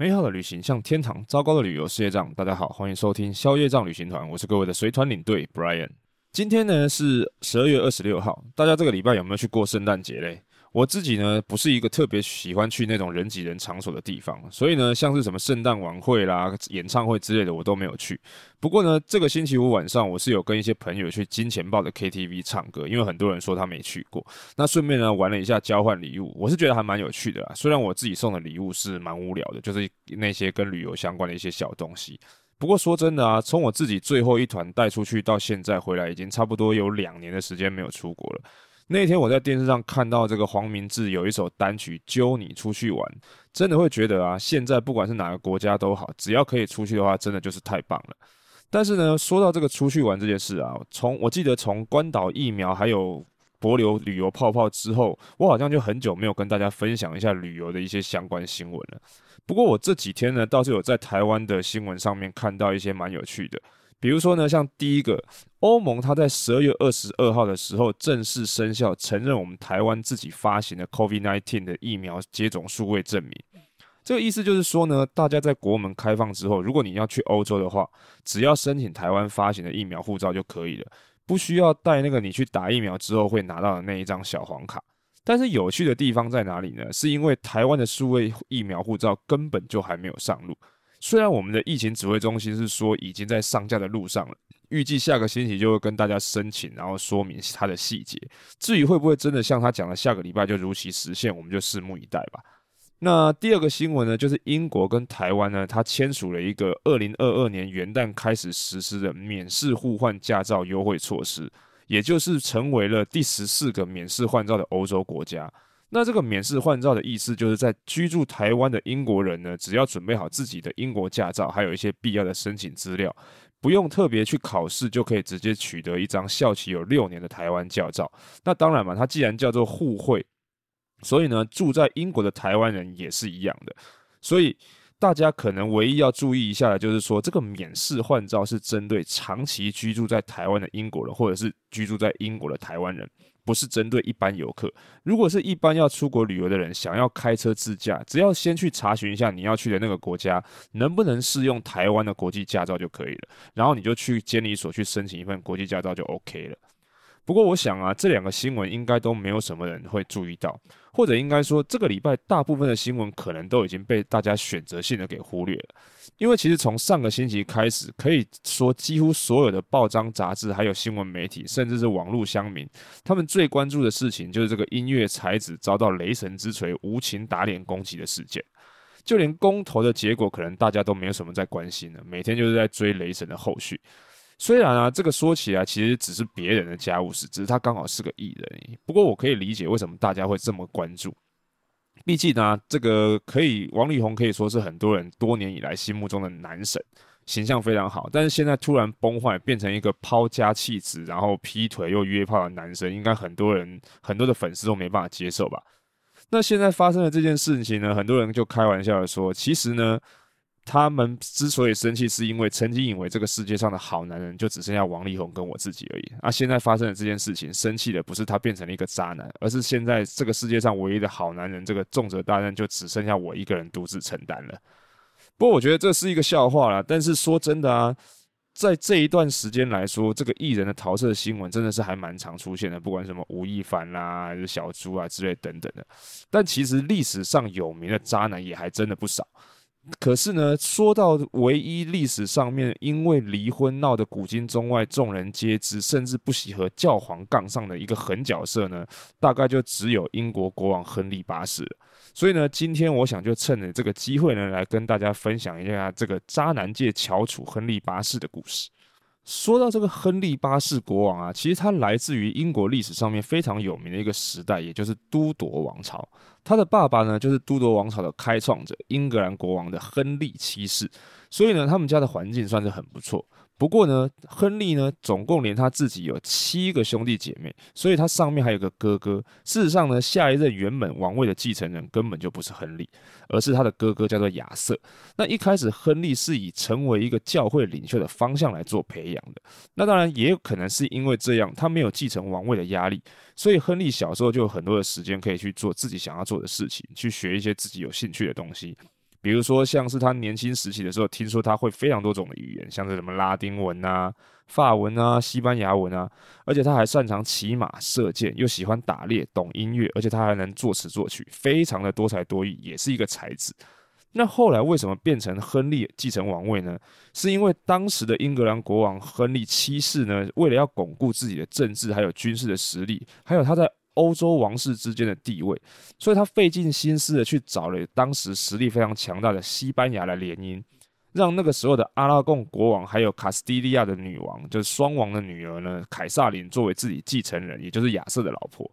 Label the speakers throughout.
Speaker 1: 美好的旅行像天堂，糟糕的旅游是业障。大家好，欢迎收听宵夜障旅行团，我是各位的随团领队 Brian。今天呢是十二月二十六号，大家这个礼拜有没有去过圣诞节嘞？我自己呢，不是一个特别喜欢去那种人挤人场所的地方，所以呢，像是什么圣诞晚会啦、演唱会之类的，我都没有去。不过呢，这个星期五晚上，我是有跟一些朋友去金钱豹的 KTV 唱歌，因为很多人说他没去过。那顺便呢，玩了一下交换礼物，我是觉得还蛮有趣的啦。虽然我自己送的礼物是蛮无聊的，就是那些跟旅游相关的一些小东西。不过说真的啊，从我自己最后一团带出去到现在回来，已经差不多有两年的时间没有出国了。那天我在电视上看到这个黄明志有一首单曲《揪你出去玩》，真的会觉得啊，现在不管是哪个国家都好，只要可以出去的话，真的就是太棒了。但是呢，说到这个出去玩这件事啊，从我记得从关岛疫苗还有帛琉旅游泡泡之后，我好像就很久没有跟大家分享一下旅游的一些相关新闻了。不过我这几天呢，倒是有在台湾的新闻上面看到一些蛮有趣的。比如说呢，像第一个，欧盟它在十二月二十二号的时候正式生效，承认我们台湾自己发行的 COVID-19 的疫苗接种数位证明。这个意思就是说呢，大家在国门开放之后，如果你要去欧洲的话，只要申请台湾发行的疫苗护照就可以了，不需要带那个你去打疫苗之后会拿到的那一张小黄卡。但是有趣的地方在哪里呢？是因为台湾的数位疫苗护照根本就还没有上路。虽然我们的疫情指挥中心是说已经在上架的路上了，预计下个星期就会跟大家申请，然后说明它的细节。至于会不会真的像他讲的下个礼拜就如期实现，我们就拭目以待吧。那第二个新闻呢，就是英国跟台湾呢，它签署了一个二零二二年元旦开始实施的免试互换驾照优惠措施，也就是成为了第十四个免试换照的欧洲国家。那这个免试换照的意思，就是在居住台湾的英国人呢，只要准备好自己的英国驾照，还有一些必要的申请资料，不用特别去考试，就可以直接取得一张效期有六年的台湾驾照。那当然嘛，它既然叫做互惠，所以呢，住在英国的台湾人也是一样的。所以大家可能唯一要注意一下的，就是说这个免试换照是针对长期居住在台湾的英国人，或者是居住在英国的台湾人。不是针对一般游客。如果是一般要出国旅游的人，想要开车自驾，只要先去查询一下你要去的那个国家能不能适用台湾的国际驾照就可以了。然后你就去监理所去申请一份国际驾照就 OK 了。不过我想啊，这两个新闻应该都没有什么人会注意到，或者应该说这个礼拜大部分的新闻可能都已经被大家选择性的给忽略了。因为其实从上个星期开始，可以说几乎所有的报章、杂志，还有新闻媒体，甚至是网络乡民，他们最关注的事情就是这个音乐才子遭到雷神之锤无情打脸攻击的事件。就连公投的结果，可能大家都没有什么在关心了，每天就是在追雷神的后续。虽然啊，这个说起来其实只是别人的家务事，只是他刚好是个艺人。不过我可以理解为什么大家会这么关注。毕竟呢，这个可以，王力宏可以说是很多人多年以来心目中的男神，形象非常好。但是现在突然崩坏，变成一个抛家弃子，然后劈腿又约炮的男生，应该很多人很多的粉丝都没办法接受吧？那现在发生的这件事情呢，很多人就开玩笑的说，其实呢。他们之所以生气，是因为曾经以为这个世界上的好男人就只剩下王力宏跟我自己而已。啊，现在发生的这件事情，生气的不是他变成了一个渣男，而是现在这个世界上唯一的好男人，这个重责大任就只剩下我一个人独自承担了。不过我觉得这是一个笑话啦。但是说真的啊，在这一段时间来说，这个艺人的桃色新闻真的是还蛮常出现的，不管什么吴亦凡啦，还是小猪啊之类等等的。但其实历史上有名的渣男也还真的不少。可是呢，说到唯一历史上面因为离婚闹得古今中外众人皆知，甚至不惜和教皇杠上的一个狠角色呢，大概就只有英国国王亨利八世了。所以呢，今天我想就趁着这个机会呢，来跟大家分享一下这个渣男界翘楚亨利八世的故事。说到这个亨利八世国王啊，其实他来自于英国历史上面非常有名的一个时代，也就是都铎王朝。他的爸爸呢，就是都铎王朝的开创者英格兰国王的亨利七世，所以呢，他们家的环境算是很不错。不过呢，亨利呢，总共连他自己有七个兄弟姐妹，所以他上面还有个哥哥。事实上呢，下一任原本王位的继承人根本就不是亨利，而是他的哥哥，叫做亚瑟。那一开始，亨利是以成为一个教会领袖的方向来做培养的。那当然也有可能是因为这样，他没有继承王位的压力，所以亨利小时候就有很多的时间可以去做自己想要做的事情，去学一些自己有兴趣的东西。比如说像是他年轻时期的时候，听说他会非常多种的语言，像是什么拉丁文啊、法文啊、西班牙文啊，而且他还擅长骑马、射箭，又喜欢打猎，懂音乐，而且他还能作词作曲，非常的多才多艺，也是一个才子。那后来为什么变成亨利继承王位呢？是因为当时的英格兰国王亨利七世呢，为了要巩固自己的政治还有军事的实力，还有他在欧洲王室之间的地位，所以他费尽心思的去找了当时实力非常强大的西班牙来联姻，让那个时候的阿拉贡国王还有卡斯蒂利亚的女王，就是双王的女儿呢，凯撒琳作为自己继承人，也就是亚瑟的老婆。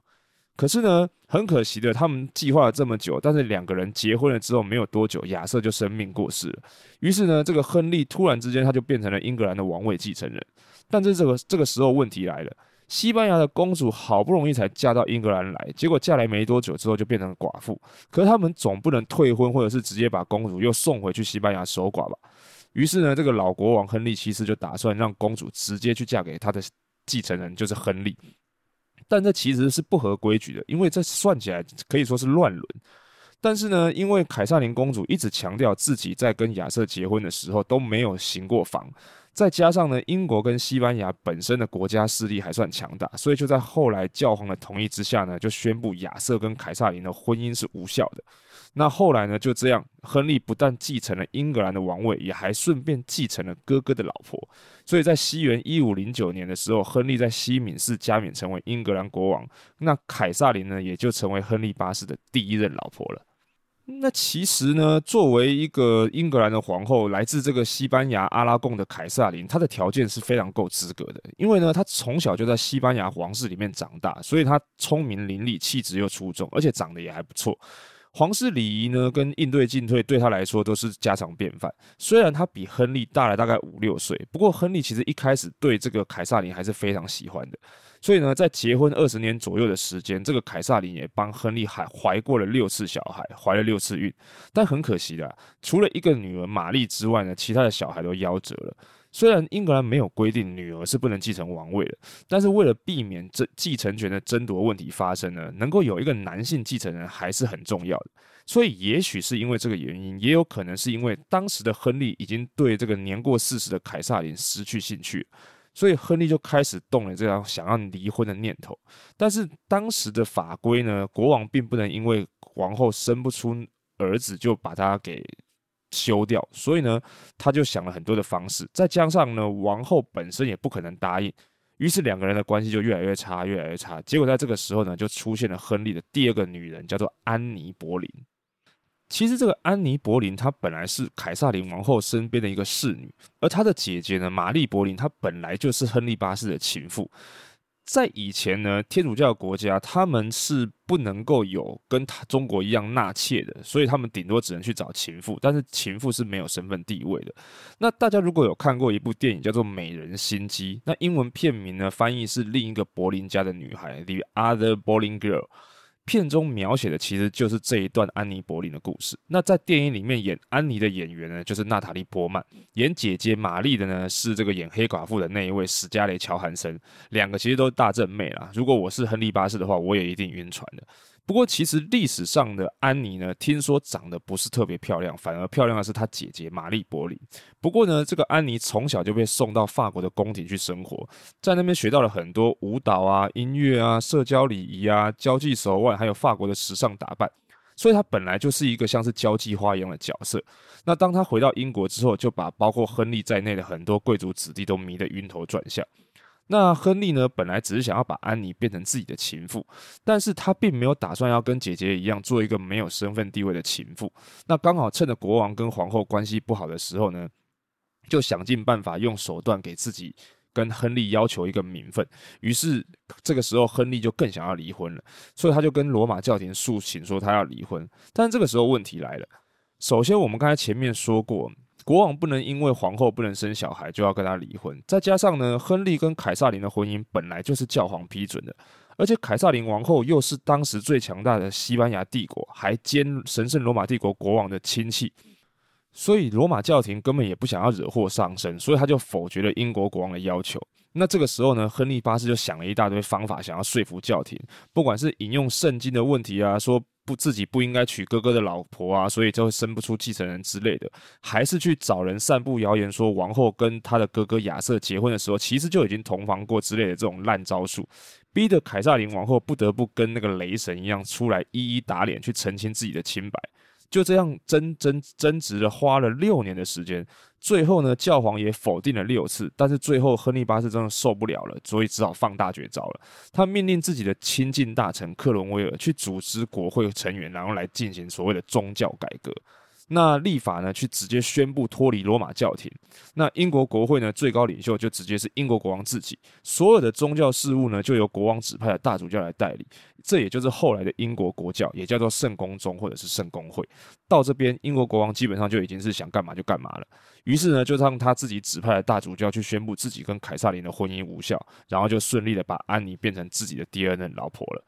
Speaker 1: 可是呢，很可惜的，他们计划了这么久，但是两个人结婚了之后没有多久，亚瑟就生病过世了。于是呢，这个亨利突然之间他就变成了英格兰的王位继承人。但是这个这个时候问题来了，西班牙的公主好不容易才嫁到英格兰来，结果嫁来没多久之后就变成寡妇。可是他们总不能退婚，或者是直接把公主又送回去西班牙守寡吧？于是呢，这个老国王亨利七世就打算让公主直接去嫁给他的继承人，就是亨利。但这其实是不合规矩的，因为这算起来可以说是乱伦。但是呢，因为凯萨琳公主一直强调自己在跟亚瑟结婚的时候都没有行过房，再加上呢，英国跟西班牙本身的国家势力还算强大，所以就在后来教皇的同意之下呢，就宣布亚瑟跟凯萨琳的婚姻是无效的。那后来呢，就这样，亨利不但继承了英格兰的王位，也还顺便继承了哥哥的老婆。所以在西元一五零九年的时候，亨利在西敏寺加冕成为英格兰国王。那凯撒琳呢，也就成为亨利八世的第一任老婆了。那其实呢，作为一个英格兰的皇后，来自这个西班牙阿拉贡的凯萨琳，她的条件是非常够资格的。因为呢，她从小就在西班牙皇室里面长大，所以她聪明伶俐，气质又出众，而且长得也还不错。皇室礼仪呢，跟应对进退对他来说都是家常便饭。虽然他比亨利大了大概五六岁，不过亨利其实一开始对这个凯撒琳还是非常喜欢的。所以呢，在结婚二十年左右的时间，这个凯撒琳也帮亨利还怀过了六次小孩，怀了六次孕。但很可惜的，除了一个女儿玛丽之外呢，其他的小孩都夭折了。虽然英格兰没有规定女儿是不能继承王位的，但是为了避免这继承权的争夺问题发生呢，能够有一个男性继承人还是很重要的。所以，也许是因为这个原因，也有可能是因为当时的亨利已经对这个年过四十的凯撒琳失去兴趣，所以亨利就开始动了这样想要离婚的念头。但是当时的法规呢，国王并不能因为王后生不出儿子就把他给。休掉，所以呢，他就想了很多的方式，再加上呢，王后本身也不可能答应，于是两个人的关系就越来越差，越来越差。结果在这个时候呢，就出现了亨利的第二个女人，叫做安妮·柏林。其实这个安妮·博林，她本来是凯撒琳王后身边的一个侍女，而她的姐姐呢，玛丽·博林，她本来就是亨利八世的情妇。在以前呢，天主教国家他们是不能够有跟中国一样纳妾的，所以他们顶多只能去找情妇，但是情妇是没有身份地位的。那大家如果有看过一部电影叫做《美人心机》，那英文片名呢，翻译是另一个柏林家的女孩，The Other Boleyn Girl。片中描写的其实就是这一段安妮·柏林的故事。那在电影里面演安妮的演员呢，就是娜塔莉·波曼；演姐姐玛丽的呢，是这个演黑寡妇的那一位史嘉蕾·乔韩森。两个其实都是大正妹啦。如果我是亨利八世的话，我也一定晕船的。不过，其实历史上的安妮呢，听说长得不是特别漂亮，反而漂亮的是她姐姐玛丽·柏林。不过呢，这个安妮从小就被送到法国的宫廷去生活，在那边学到了很多舞蹈啊、音乐啊、社交礼仪啊、交际手腕，还有法国的时尚打扮，所以她本来就是一个像是交际花一样的角色。那当她回到英国之后，就把包括亨利在内的很多贵族子弟都迷得晕头转向。那亨利呢，本来只是想要把安妮变成自己的情妇，但是他并没有打算要跟姐姐一样做一个没有身份地位的情妇。那刚好趁着国王跟皇后关系不好的时候呢，就想尽办法用手段给自己跟亨利要求一个名分。于是这个时候，亨利就更想要离婚了，所以他就跟罗马教廷诉请说他要离婚。但这个时候问题来了，首先我们刚才前面说过。国王不能因为皇后不能生小孩就要跟他离婚，再加上呢，亨利跟凯撒琳的婚姻本来就是教皇批准的，而且凯撒琳王后又是当时最强大的西班牙帝国，还兼神圣罗马帝国国王的亲戚，所以罗马教廷根本也不想要惹祸上身，所以他就否决了英国国王的要求。那这个时候呢，亨利八世就想了一大堆方法，想要说服教廷，不管是引用圣经的问题啊，说不自己不应该娶哥哥的老婆啊，所以就会生不出继承人之类的，还是去找人散布谣言说王后跟他的哥哥亚瑟结婚的时候，其实就已经同房过之类的这种烂招数，逼得凯撒琳王后不得不跟那个雷神一样出来一一打脸，去澄清自己的清白。就这样争争争执了，花了六年的时间，最后呢，教皇也否定了六次，但是最后亨利八世真的受不了了，所以只好放大绝招了。他命令自己的亲近大臣克伦威尔去组织国会成员，然后来进行所谓的宗教改革。那立法呢，去直接宣布脱离罗马教廷。那英国国会呢，最高领袖就直接是英国国王自己。所有的宗教事务呢，就由国王指派的大主教来代理。这也就是后来的英国国教，也叫做圣公宗或者是圣公会。到这边，英国国王基本上就已经是想干嘛就干嘛了。于是呢，就让他自己指派的大主教去宣布自己跟凯撒琳的婚姻无效，然后就顺利的把安妮变成自己的第二任老婆了。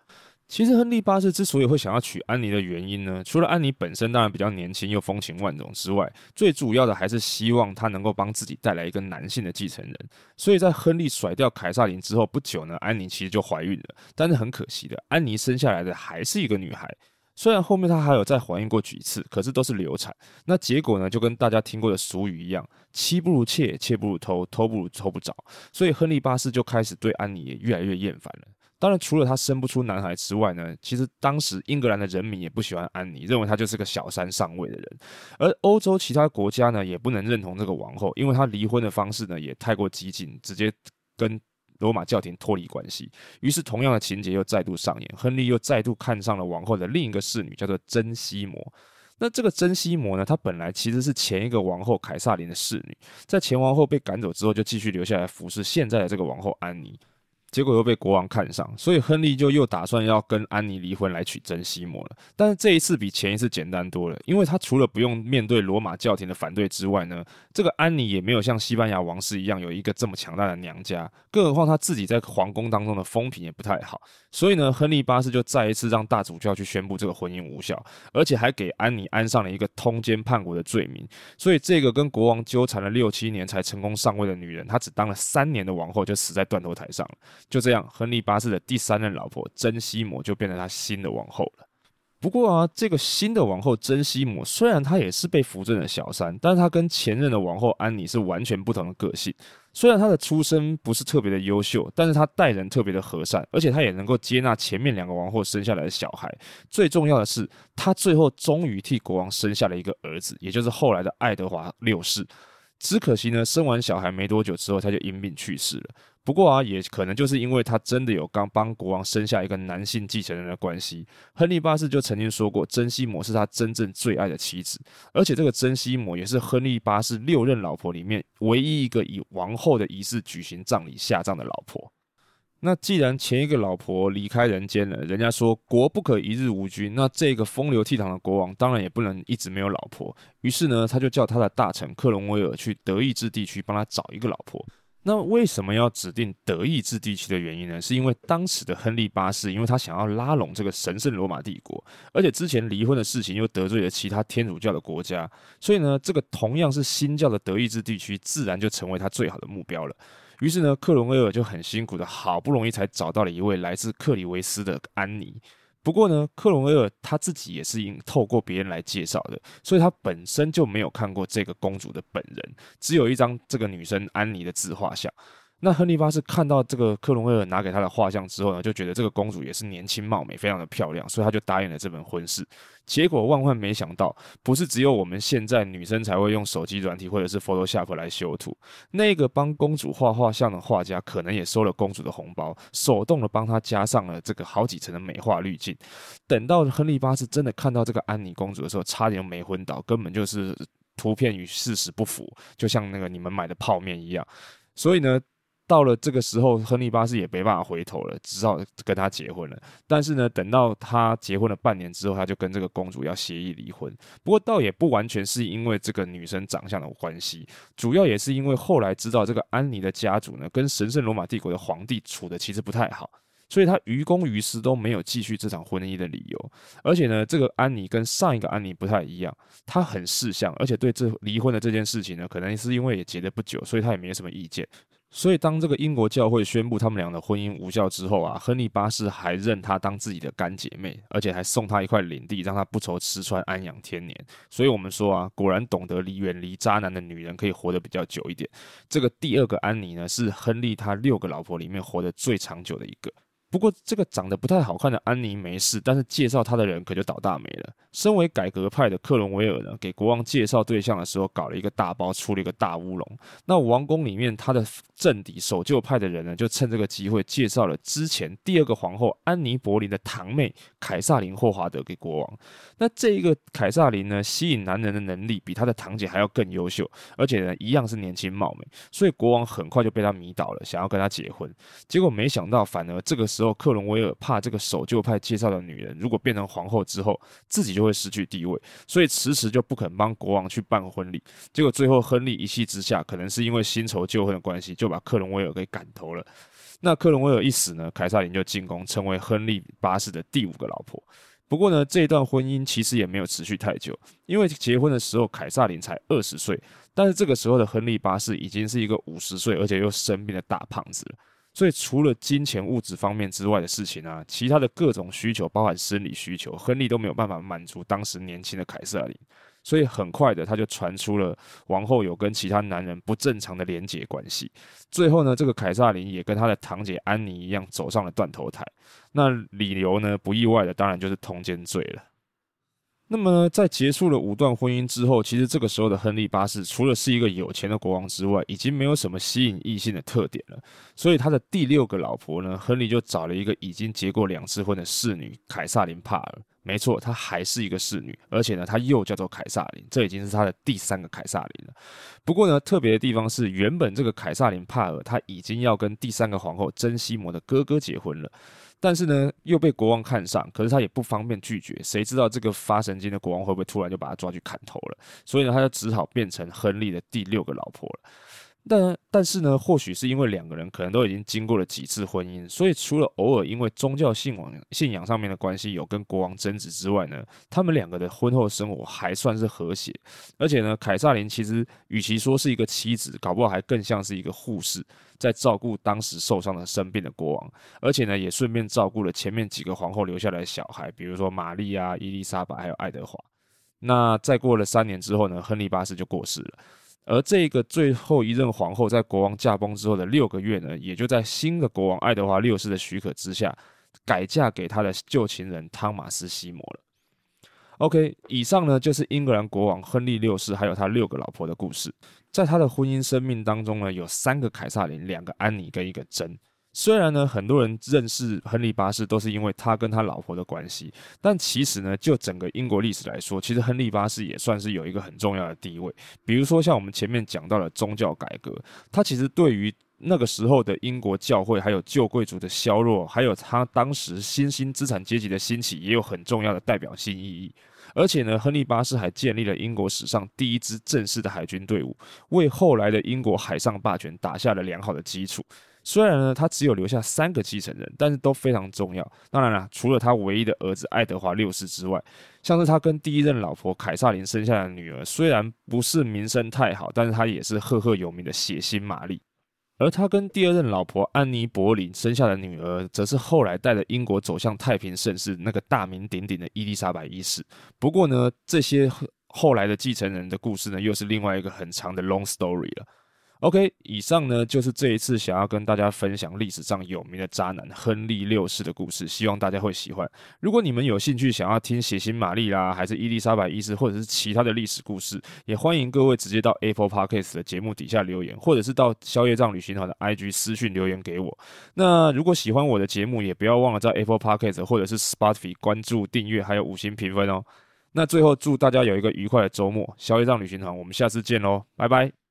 Speaker 1: 其实亨利八世之所以会想要娶安妮的原因呢，除了安妮本身当然比较年轻又风情万种之外，最主要的还是希望他能够帮自己带来一个男性的继承人。所以在亨利甩掉凯撒琳之后不久呢，安妮其实就怀孕了。但是很可惜的，安妮生下来的还是一个女孩。虽然后面她还有再怀孕过几次，可是都是流产。那结果呢，就跟大家听过的俗语一样：妻不如妾，妾不如偷，偷不如偷不着。所以亨利八世就开始对安妮也越来越厌烦了。当然，除了他生不出男孩之外呢，其实当时英格兰的人民也不喜欢安妮，认为她就是个小三上位的人。而欧洲其他国家呢，也不能认同这个王后，因为她离婚的方式呢也太过激进，直接跟罗马教廷脱离关系。于是，同样的情节又再度上演，亨利又再度看上了王后的另一个侍女，叫做珍西摩。那这个珍西摩呢，她本来其实是前一个王后凯撒琳的侍女，在前王后被赶走之后，就继续留下来服侍现在的这个王后安妮。结果又被国王看上，所以亨利就又打算要跟安妮离婚来娶珍西摩了。但是这一次比前一次简单多了，因为他除了不用面对罗马教廷的反对之外呢，这个安妮也没有像西班牙王室一样有一个这么强大的娘家，更何况他自己在皇宫当中的风评也不太好。所以呢，亨利八世就再一次让大主教去宣布这个婚姻无效，而且还给安妮安上了一个通奸叛国的罪名。所以这个跟国王纠缠了六七年才成功上位的女人，她只当了三年的王后就死在断头台上了。就这样，亨利八世的第三任老婆珍西摩就变成他新的王后了。不过啊，这个新的王后珍西摩虽然她也是被扶正的小三，但是她跟前任的王后安妮是完全不同的个性。虽然她的出身不是特别的优秀，但是她待人特别的和善，而且她也能够接纳前面两个王后生下来的小孩。最重要的是，她最后终于替国王生下了一个儿子，也就是后来的爱德华六世。只可惜呢，生完小孩没多久之后，他就因病去世了。不过啊，也可能就是因为他真的有刚帮国王生下一个男性继承人的关系，亨利八世就曾经说过，珍西摩是他真正最爱的妻子，而且这个珍西摩也是亨利八世六任老婆里面唯一一个以王后的仪式举行葬礼下葬的老婆。那既然前一个老婆离开人间了，人家说国不可一日无君，那这个风流倜傥的国王当然也不能一直没有老婆。于是呢，他就叫他的大臣克伦威尔去德意志地区帮他找一个老婆。那为什么要指定德意志地区的原因呢？是因为当时的亨利八世，因为他想要拉拢这个神圣罗马帝国，而且之前离婚的事情又得罪了其他天主教的国家，所以呢，这个同样是新教的德意志地区，自然就成为他最好的目标了。于是呢，克伦威尔就很辛苦的，好不容易才找到了一位来自克里维斯的安妮。不过呢，克隆威尔他自己也是因透过别人来介绍的，所以他本身就没有看过这个公主的本人，只有一张这个女生安妮的自画像。那亨利八世看到这个克伦威尔拿给他的画像之后呢，就觉得这个公主也是年轻貌美，非常的漂亮，所以他就答应了这门婚事。结果万万没想到，不是只有我们现在女生才会用手机软体或者是 Photoshop 来修图，那个帮公主画画像的画家可能也收了公主的红包，手动的帮她加上了这个好几层的美化滤镜。等到亨利八世真的看到这个安妮公主的时候，差点没昏倒，根本就是图片与事实不符，就像那个你们买的泡面一样。所以呢。到了这个时候，亨利八世也没办法回头了，只好跟他结婚了。但是呢，等到他结婚了半年之后，他就跟这个公主要协议离婚。不过倒也不完全是因为这个女生长相的关系，主要也是因为后来知道这个安妮的家族呢，跟神圣罗马帝国的皇帝处的其实不太好，所以他于公于私都没有继续这场婚姻的理由。而且呢，这个安妮跟上一个安妮不太一样，她很识相，而且对这离婚的这件事情呢，可能是因为也结得不久，所以她也没什么意见。所以，当这个英国教会宣布他们俩的婚姻无效之后啊，亨利八世还认她当自己的干姐妹，而且还送她一块领地，让她不愁吃穿，安养天年。所以我们说啊，果然懂得离远离渣男的女人可以活得比较久一点。这个第二个安妮呢，是亨利他六个老婆里面活得最长久的一个。不过，这个长得不太好看的安妮没事，但是介绍她的人可就倒大霉了。身为改革派的克伦威尔呢，给国王介绍对象的时候搞了一个大包，出了一个大乌龙。那王宫里面他的政敌守旧派的人呢，就趁这个机会介绍了之前第二个皇后安妮·博林的堂妹凯撒琳·霍华德给国王。那这一个凯撒琳呢，吸引男人的能力比她的堂姐还要更优秀，而且呢，一样是年轻貌美，所以国王很快就被她迷倒了，想要跟她结婚。结果没想到，反而这个。时候，克伦威尔怕这个守旧派介绍的女人如果变成皇后之后，自己就会失去地位，所以迟迟就不肯帮国王去办婚礼。结果最后，亨利一气之下，可能是因为新仇旧恨的关系，就把克伦威尔给赶头了。那克伦威尔一死呢，凯撒琳就进宫，成为亨利八世的第五个老婆。不过呢，这段婚姻其实也没有持续太久，因为结婚的时候凯撒琳才二十岁，但是这个时候的亨利八世已经是一个五十岁而且又生病的大胖子了。所以，除了金钱物质方面之外的事情啊，其他的各种需求，包含生理需求，亨利都没有办法满足当时年轻的凯瑟琳。所以，很快的，他就传出了王后有跟其他男人不正常的连结关系。最后呢，这个凯瑟琳也跟他的堂姐安妮一样走上了断头台。那理由呢，不意外的，当然就是通奸罪了。那么，在结束了五段婚姻之后，其实这个时候的亨利八世除了是一个有钱的国王之外，已经没有什么吸引异性的特点了。所以他的第六个老婆呢，亨利就找了一个已经结过两次婚的侍女凯萨琳帕尔。没错，她还是一个侍女，而且呢，她又叫做凯萨琳，这已经是他的第三个凯萨琳了。不过呢，特别的地方是，原本这个凯萨琳帕尔，她已经要跟第三个皇后珍西摩的哥哥结婚了。但是呢，又被国王看上，可是他也不方便拒绝。谁知道这个发神经的国王会不会突然就把他抓去砍头了？所以呢，他就只好变成亨利的第六个老婆了。但但是呢，或许是因为两个人可能都已经经过了几次婚姻，所以除了偶尔因为宗教信仰信仰上面的关系有跟国王争执之外呢，他们两个的婚后生活还算是和谐。而且呢，凯撒琳其实与其说是一个妻子，搞不好还更像是一个护士，在照顾当时受伤的生病的国王。而且呢，也顺便照顾了前面几个皇后留下来的小孩，比如说玛丽啊、伊丽莎白还有爱德华。那再过了三年之后呢，亨利八世就过世了。而这个最后一任皇后在国王驾崩之后的六个月呢，也就在新的国王爱德华六世的许可之下，改嫁给他的旧情人汤马斯西摩了。OK，以上呢就是英格兰国王亨利六世还有他六个老婆的故事。在他的婚姻生命当中呢，有三个凯撒琳，两个安妮跟一个珍。虽然呢，很多人认识亨利八世都是因为他跟他老婆的关系，但其实呢，就整个英国历史来说，其实亨利八世也算是有一个很重要的地位。比如说像我们前面讲到的宗教改革，他其实对于那个时候的英国教会，还有旧贵族的削弱，还有他当时新兴资产阶级的兴起，也有很重要的代表性意义。而且呢，亨利八世还建立了英国史上第一支正式的海军队伍，为后来的英国海上霸权打下了良好的基础。虽然呢，他只有留下三个继承人，但是都非常重要。当然了，除了他唯一的儿子爱德华六世之外，像是他跟第一任老婆凯撒琳生下的女儿，虽然不是名声太好，但是他也是赫赫有名的血腥玛丽。而他跟第二任老婆安妮·博林生下的女儿，则是后来带着英国走向太平盛世那个大名鼎鼎的伊丽莎白一世。不过呢，这些后来的继承人的故事呢，又是另外一个很长的 long story 了。OK，以上呢就是这一次想要跟大家分享历史上有名的渣男亨利六世的故事，希望大家会喜欢。如果你们有兴趣想要听血腥玛丽啦，还是伊丽莎白一世，或者是其他的历史故事，也欢迎各位直接到 Apple Podcast 的节目底下留言，或者是到消业障旅行团的 IG 私讯留言给我。那如果喜欢我的节目，也不要忘了在 Apple Podcast 或者是 Spotify 关注、订阅，还有五星评分哦。那最后祝大家有一个愉快的周末，消业障旅行团，我们下次见喽，拜拜。